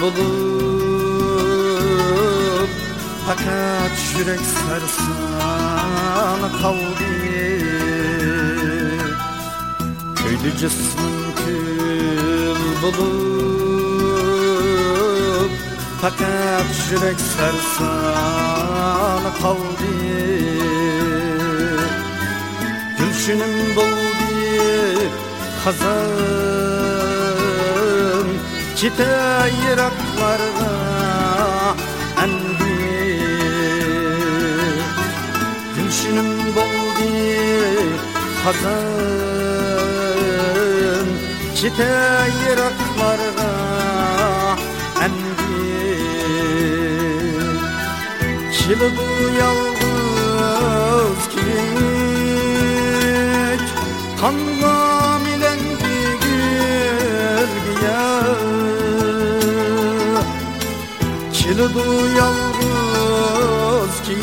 bulup Fakat yürek sarsan kaldı Köylüce kül bulup Fakat yürek sarsan kaldı Gülşünüm buldu kazan Çite yıraklarda endi Gülşünüm buldu kazan Çite yıraklarda endi Çılıdı yalnız kilik Kanla Çılıdı yalnız kilik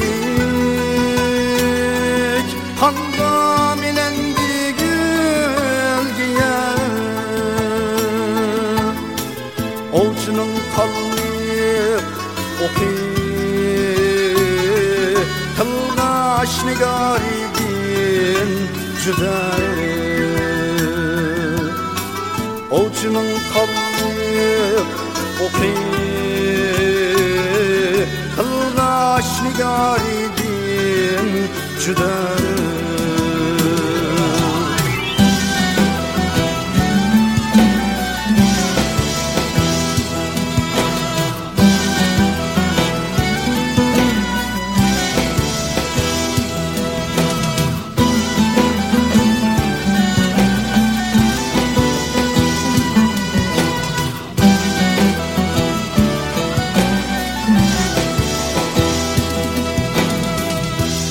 Kanla milendi gülgiye Olçunun kalmayıp okuyup Kılgaşlı garibin cüda Olçunun kalmayıp okuyup acıdan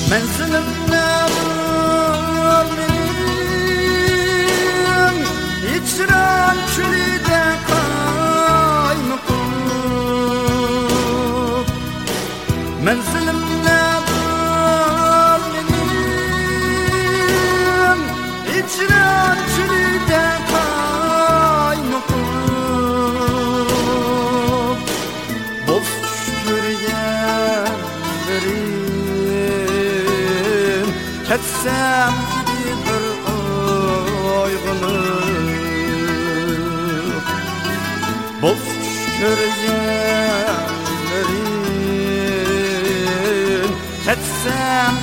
cüda Menzilim nedir benim İçren külide kaymakım Menzilim nedir benim İçren külide kaymakım Boz görgenlerim Ketsem bir oygunu Boz görgenlerim Ketsem